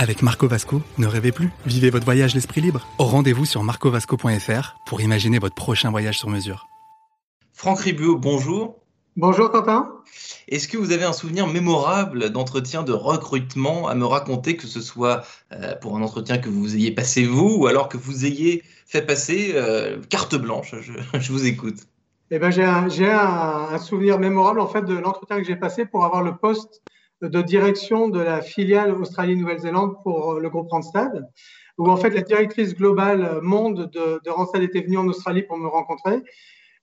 Avec Marco Vasco, ne rêvez plus, vivez votre voyage l'esprit libre. Au rendez-vous sur marcovasco.fr pour imaginer votre prochain voyage sur mesure. Franck Ribot, bonjour. Bonjour Quentin. Est-ce que vous avez un souvenir mémorable d'entretien de recrutement à me raconter, que ce soit euh, pour un entretien que vous ayez passé vous ou alors que vous ayez fait passer euh, carte blanche? Je, je, vous écoute. Eh ben, j'ai un, un, un, souvenir mémorable en fait de l'entretien que j'ai passé pour avoir le poste de direction de la filiale Australie-Nouvelle-Zélande pour le groupe Randstad, où en fait la directrice globale monde de, Randstad était venue en Australie pour me rencontrer.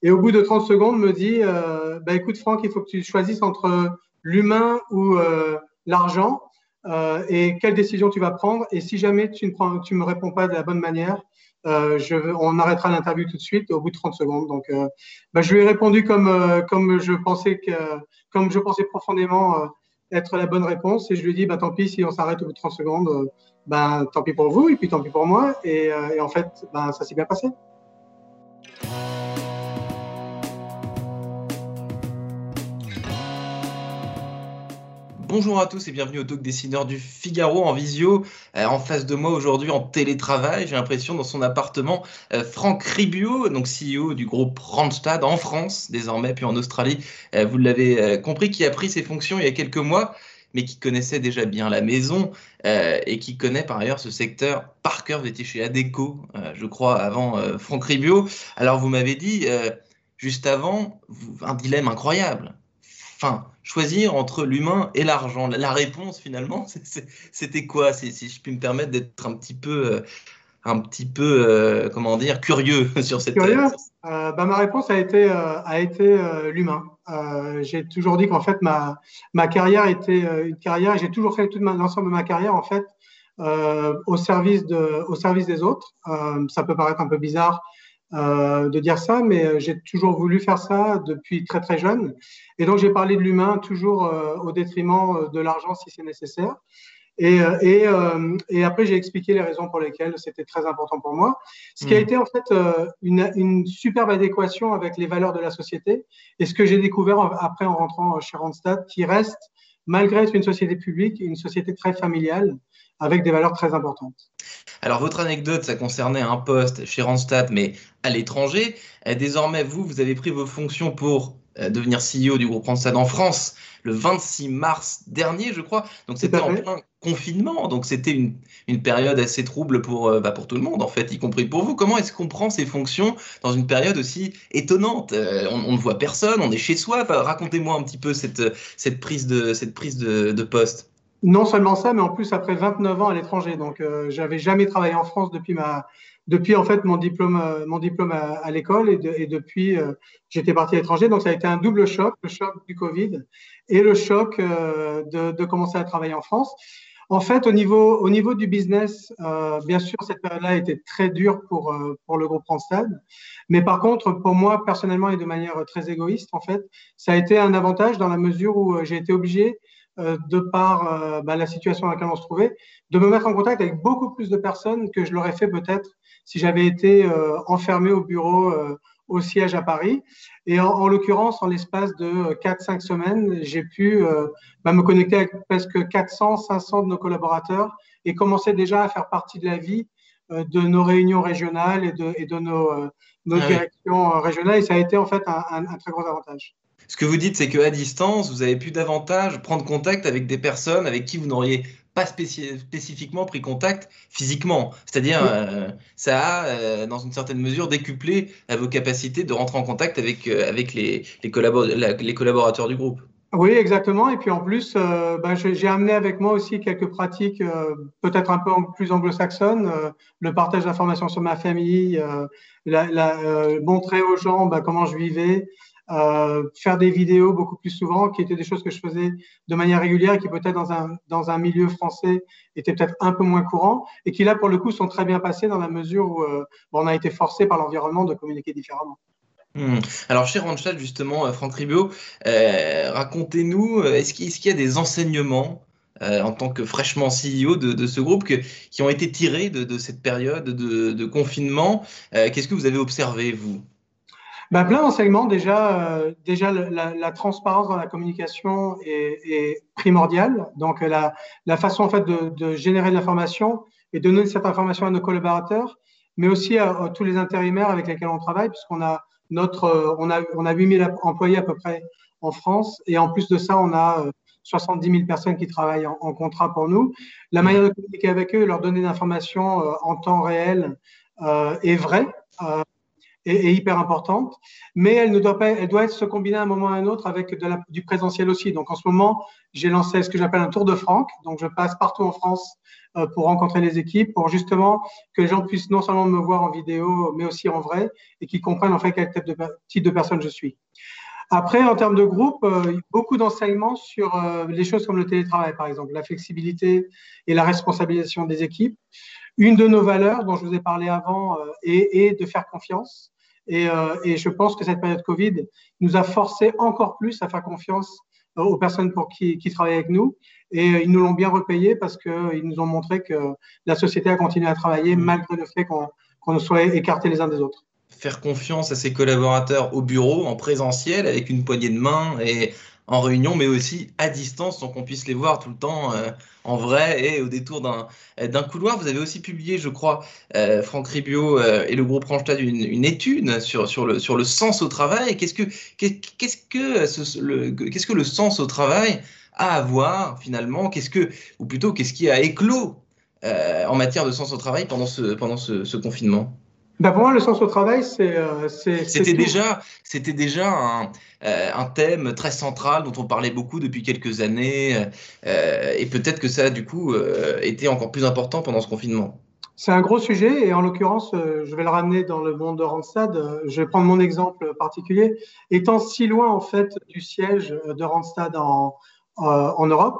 Et au bout de 30 secondes, me dit euh, bah, écoute, Franck, il faut que tu choisisses entre l'humain ou euh, l'argent euh, et quelle décision tu vas prendre. Et si jamais tu ne prends, tu me réponds pas de la bonne manière, euh, je, on arrêtera l'interview tout de suite au bout de 30 secondes. Donc, euh, bah, je lui ai répondu comme, euh, comme, je, pensais que, comme je pensais profondément être la bonne réponse. Et je lui dit bah, tant pis, si on s'arrête au bout de 30 secondes, bah, tant pis pour vous et puis tant pis pour moi. Et, et en fait, bah, ça s'est bien passé. Bonjour à tous et bienvenue au Talk Dessineur du Figaro en visio. Euh, en face de moi aujourd'hui en télétravail, j'ai l'impression dans son appartement, euh, Franck Ribio, donc CEO du groupe Randstad en France désormais, puis en Australie. Euh, vous l'avez compris, qui a pris ses fonctions il y a quelques mois, mais qui connaissait déjà bien la maison et qui connaît par ailleurs ce secteur par cœur. Vous étiez chez Adeco, je crois, avant Franck Ribio. Alors vous m'avez dit juste avant un dilemme incroyable enfin, choisir entre l'humain et l'argent. La réponse, finalement, c'était quoi? Si, si, je puis me permettre d'être un petit peu, euh, un petit peu, euh, comment dire, curieux sur cette. Curieux? euh, bah, Ma réponse a été, euh, a été l'humain. j'ai toujours dit qu'en fait, ma, ma carrière était une carrière, j'ai toujours fait tout l'ensemble de ma carrière, en fait, au, service de, au service des autres. ça peut paraître un peu bizarre euh, de dire ça, mais j'ai toujours voulu faire ça depuis très très jeune. Et donc j'ai parlé de l'humain toujours euh, au détriment de l'argent si c'est nécessaire. Et, et, euh, et après j'ai expliqué les raisons pour lesquelles c'était très important pour moi. Ce qui a été en fait une, une, superbe adéquation avec les valeurs de la société et ce que j'ai découvert après en rentrant chez Randstad, qui reste malgré être une société publique, une société très familiale avec des valeurs très importantes. Alors, votre anecdote, ça concernait un poste chez Randstad, mais à l'étranger. Désormais, vous, vous avez pris vos fonctions pour devenir CEO du groupe Randstad en France le 26 mars dernier, je crois. Donc, c'était en plein confinement. Donc, c'était une, une, période assez trouble pour, bah, pour tout le monde, en fait, y compris pour vous. Comment est-ce qu'on prend ces fonctions dans une période aussi étonnante? On, on, ne voit personne, on est chez soi. Enfin, Racontez-moi un petit peu cette, cette prise de, cette prise de, de poste. Non seulement ça, mais en plus après 29 ans à l'étranger. Donc, euh, j'avais jamais travaillé en France depuis ma, depuis en fait mon diplôme, euh, mon diplôme à, l'école et, de, et, depuis euh, j'étais parti à l'étranger. Donc, ça a été un double choc, le choc du Covid et le choc euh, de, de, commencer à travailler en France. En fait, au niveau, au niveau du business, euh, bien sûr, cette période-là a été très dure pour, pour le groupe Randstad. Mais par contre, pour moi, personnellement et de manière très égoïste, en fait, ça a été un avantage dans la mesure où j'ai été obligé de par euh, bah, la situation dans laquelle on se trouvait, de me mettre en contact avec beaucoup plus de personnes que je l'aurais fait peut-être si j'avais été euh, enfermé au bureau euh, au siège à Paris. Et en, en l'occurrence, en l'espace de 4-5 semaines, j'ai pu bah, me connecter avec presque 400, 500 de nos collaborateurs et commencer déjà à faire partie de la vie de nos réunions régionales et de, et de nos, nos ah directions régionales. Et ça a été en fait un, un, un très gros avantage. Ce que vous dites, c'est qu'à distance, vous avez pu davantage prendre contact avec des personnes avec qui vous n'auriez pas spéci spécifiquement pris contact physiquement. C'est-à-dire, euh, ça a, euh, dans une certaine mesure, décuplé euh, vos capacités de rentrer en contact avec, euh, avec les, les, collabor la, les, collaborateurs du groupe. Oui, exactement. Et puis en plus, ben, j'ai amené avec moi aussi quelques pratiques peut-être un peu plus anglo-saxonnes, le partage d'informations sur ma famille, la, la, montrer aux gens ben, comment je vivais, faire des vidéos beaucoup plus souvent, qui étaient des choses que je faisais de manière régulière et qui peut-être dans un, dans un milieu français étaient peut-être un peu moins courants et qui là pour le coup sont très bien passées dans la mesure où euh, on a été forcé par l'environnement de communiquer différemment. Hmm. Alors chez Randstad, justement, euh, Franck Ribot, euh, racontez-nous, est-ce qu'il y a des enseignements en tant que fraîchement CEO de, ce groupe qui ont été tirés de, cette période de, confinement Qu'est-ce que vous avez observé, vous? Bah, plein d'enseignements. Déjà, déjà la, transparence dans la communication est, primordiale. Donc, la, la, façon en fait de, générer de l'information et de donner cette information à nos collaborateurs, mais aussi à tous les intérimaires avec lesquels on travaille, puisqu'on a notre, euh, on a, on a 8000 employés à peu près en France. Et en plus de ça, on a 70 euh, 000 personnes qui travaillent en, contrat pour nous. La manière de communiquer avec eux, leur donner l'information euh, en temps réel est vraie et, hyper importante, mais elle doit être se combiner à un moment ou à un autre avec du présentiel aussi. Donc en ce moment, j'ai lancé ce que j'appelle un tour de Franck. Donc je passe partout en France euh, pour rencontrer les équipes, pour justement que les gens puissent non seulement me voir en vidéo, mais aussi en vrai, et qu'ils comprennent en fait quel type de, personne je suis. Après, en termes de groupe, euh, beaucoup d'enseignements sur euh, les choses comme le télétravail, par exemple, la flexibilité et la responsabilisation des équipes. Une de nos valeurs, dont je vous ai parlé avant, est, est de faire confiance. Et, et, je pense que cette période Covid nous a forcé encore plus à faire confiance aux personnes pour qui, qui travaillent avec nous. Et euh, ils nous l'ont bien repayé parce qu'ils nous ont montré que la société a continué à travailler mmh. malgré le fait qu'on qu soit écartés les uns des autres. Faire confiance à ses collaborateurs au bureau, en présentiel, avec une poignée de main et en réunion, mais aussi à distance, sans qu'on puisse les voir tout le temps euh, en vrai et au détour d'un couloir. Vous avez aussi publié, je crois, euh, Franck Ribio euh, et le groupe Randstad, une, étude sur, le, sens au travail. Qu'est-ce que, le, sens au travail a à voir finalement? Qu'est-ce que, ou plutôt, qu'est-ce qui a éclos en matière de sens au travail pendant ce confinement? Ben pour moi, le sens au travail, c'est. Euh, c'était déjà, c'était déjà un, euh, un, thème très central dont on parlait beaucoup depuis quelques années, euh, et peut-être que ça a du coup été encore plus important pendant ce confinement. C'est un gros sujet, et en l'occurrence, je vais le ramener dans le monde de Randstad. Je vais prendre mon exemple particulier. Étant si loin en fait du siège de Randstad en, en Europe,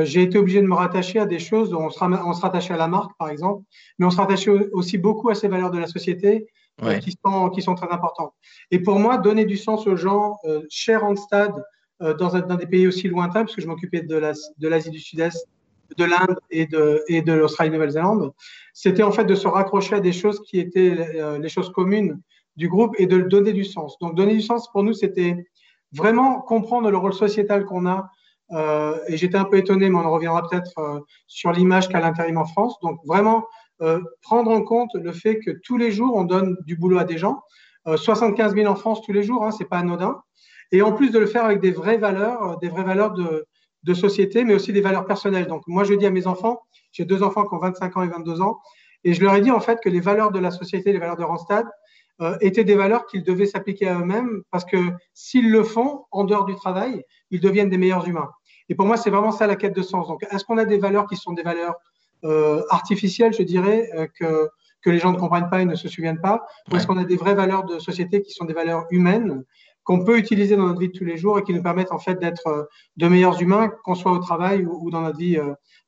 j'ai été obligé de me rattacher à des choses, on se, on se rattachait à la marque, par exemple, mais on se rattachait aussi beaucoup à ces valeurs de la société euh, qui, sont, qui sont très importantes. Et pour moi, donner du sens aux gens, euh, chez Randstad, euh, dans, dans, des pays aussi lointains, parce que je m'occupais de l'Asie du Sud-Est, de l'Inde et de, et de l'Australie-Nouvelle-Zélande, c'était en fait de se raccrocher à des choses qui étaient les choses communes du groupe et de donner du sens. Donc, donner du sens, pour nous, c'était vraiment comprendre le rôle sociétal qu'on a euh, et j'étais un peu étonné, mais on en reviendra peut-être euh, sur l'image qu'a l'intérim en France. Donc vraiment euh, prendre en compte le fait que tous les jours on donne du boulot à des gens, 75 000 en France tous les jours, hein, c'est pas anodin. Et en plus de le faire avec des vraies valeurs, des vraies valeurs de, de société, mais aussi des valeurs personnelles. Donc moi je dis à mes enfants, j'ai deux enfants qui ont 25 ans et 22 ans, et je leur ai dit en fait que les valeurs de la société, les valeurs de Randstad, étaient des valeurs qu'ils devaient s'appliquer à eux-mêmes parce que s'ils le font en dehors du travail, ils deviennent des meilleurs humains. Et pour moi, c'est vraiment ça la quête de sens. Donc, est-ce qu'on a des valeurs qui sont des valeurs euh, artificielles, je dirais, euh, que, que les gens ne comprennent pas et ne se souviennent pas? Ou est-ce qu'on a des vraies valeurs de société qui sont des valeurs humaines qu'on peut utiliser dans notre vie de tous les jours et qui nous permettent en fait d'être euh, de meilleurs humains, qu'on soit au travail ou, dans notre vie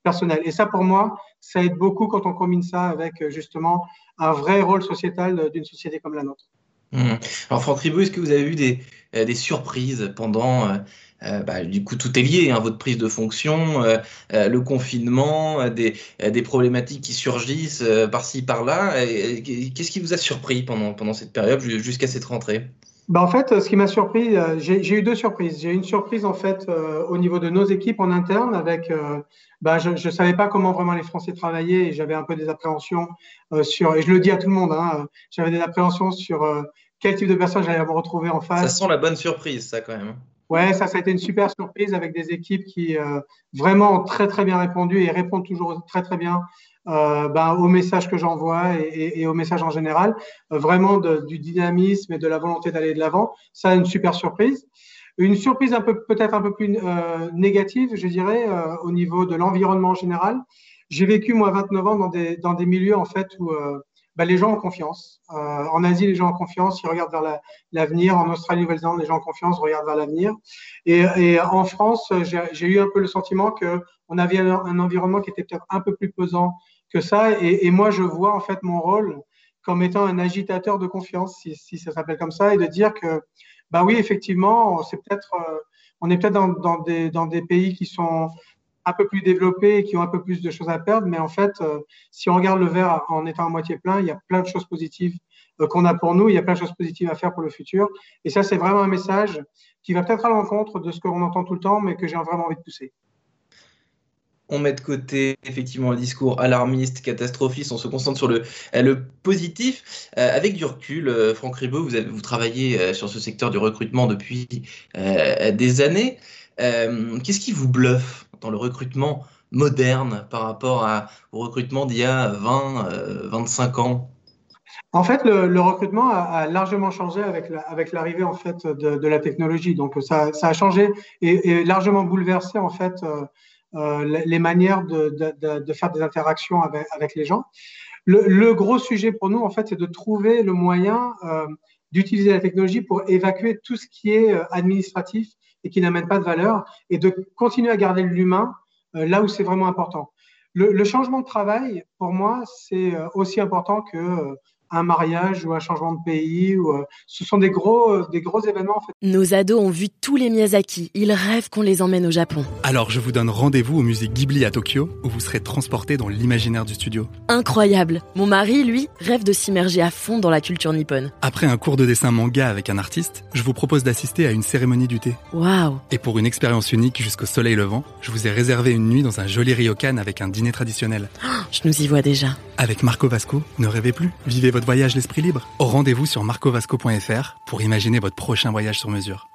personnelle? Et ça, pour moi, ça aide beaucoup quand on combine ça avec justement un vrai rôle sociétal d'une société comme la nôtre. Mmh. Alors Franck Ribot, est-ce que vous avez eu des, des surprises pendant euh, bah, du coup, tout est lié, hein, votre prise de fonction, euh, euh, le confinement, des, des, problématiques qui surgissent par-ci, par-là. Qu'est-ce qui vous a surpris pendant, pendant cette période jusqu'à cette rentrée? Bah en fait, ce qui m'a surpris, j'ai eu deux surprises. J'ai eu une surprise en fait au niveau de nos équipes en interne avec, bah, je ne savais pas comment vraiment les Français travaillaient et j'avais un peu des appréhensions sur, et je le dis à tout le monde, hein, j'avais des appréhensions sur quel type de personnes j'allais me retrouver en face. Ça sent la bonne surprise, ça quand même. Ouais, ça, ça a été une super surprise avec des équipes qui euh, vraiment ont très très bien répondu et répondent toujours très très bien euh, ben, aux messages que j'envoie et, et, aux messages en général. Euh, vraiment de, du dynamisme et de la volonté d'aller de l'avant. Ça, une super surprise. Une surprise un peu peut-être un peu plus euh, négative, je dirais, euh, au niveau de l'environnement en général. J'ai vécu moi 29 ans dans des dans des milieux en fait où bah, les gens ont confiance. Euh, en Asie, les gens ont confiance, ils regardent vers l'avenir. en Australie, Nouvelle-Zélande, les gens ont confiance, regardent vers l'avenir. Et, et, en France, j'ai eu un peu le sentiment que on avait un, environnement qui était peut-être un peu plus pesant que ça. Et, et, moi, je vois en fait mon rôle comme étant un agitateur de confiance, si, si ça s'appelle comme ça, et de dire que, bah oui, effectivement, c'est peut-être, euh, on est peut-être dans, dans, des, dans des pays qui sont un peu plus développés et qui ont un peu plus de choses à perdre, mais en fait, euh, si on regarde le verre en étant à moitié plein, il y a plein de choses positives euh, qu'on a pour nous, il y a plein de choses positives à faire pour le futur, et ça, c'est vraiment un message qui va peut-être à l'encontre de ce qu'on entend tout le temps, mais que j'ai vraiment envie de pousser. On met de côté effectivement le discours alarmiste, catastrophiste, on se concentre sur le, euh, positif. Avec du recul, Franck avez, vous travaillez sur ce secteur du recrutement depuis des années. Qu'est-ce qui vous bluffe dans le recrutement moderne par rapport au recrutement d'il y a 20, 25 ans? En fait, le, recrutement a, largement changé avec, l'arrivée en fait de, la technologie. Donc, ça, a changé et, largement bouleversé en fait euh, les manières de, faire des interactions avec, les gens. Le, gros sujet pour nous, en fait, c'est de trouver le moyen euh, d'utiliser la technologie pour évacuer tout ce qui est euh, administratif et qui n'amène pas de valeur et de continuer à garder l'humain euh, là où c'est vraiment important. Le, le, changement de travail, pour moi, c'est aussi important que un mariage ou un changement de pays. Ou, euh, ce sont des gros, euh, des gros événements. En fait. Nos ados ont vu tous les Miyazaki. Ils rêvent qu'on les emmène au Japon. Alors je vous donne rendez-vous au musée Ghibli à Tokyo, où vous serez transporté dans l'imaginaire du studio. Incroyable. Mon mari, lui, rêve de s'immerger à fond dans la culture nippone. Après un cours de dessin manga avec un artiste, je vous propose d'assister à une cérémonie du thé. Waouh Et pour une expérience unique jusqu'au soleil levant, je vous ai réservé une nuit dans un joli ryokan avec un dîner traditionnel. Oh, je nous y vois déjà. Avec Marco Vasco, ne rêvez plus, vivez voyage l'esprit libre. Au rendez-vous sur marcovasco.fr pour imaginer votre prochain voyage sur mesure.